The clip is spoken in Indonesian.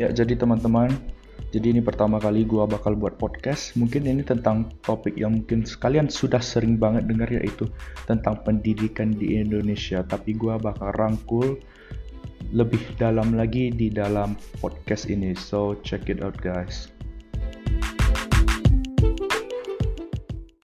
Ya, jadi teman-teman, jadi ini pertama kali gua bakal buat podcast. Mungkin ini tentang topik yang mungkin sekalian sudah sering banget dengar yaitu tentang pendidikan di Indonesia. Tapi gua bakal rangkul lebih dalam lagi di dalam podcast ini. So check it out guys.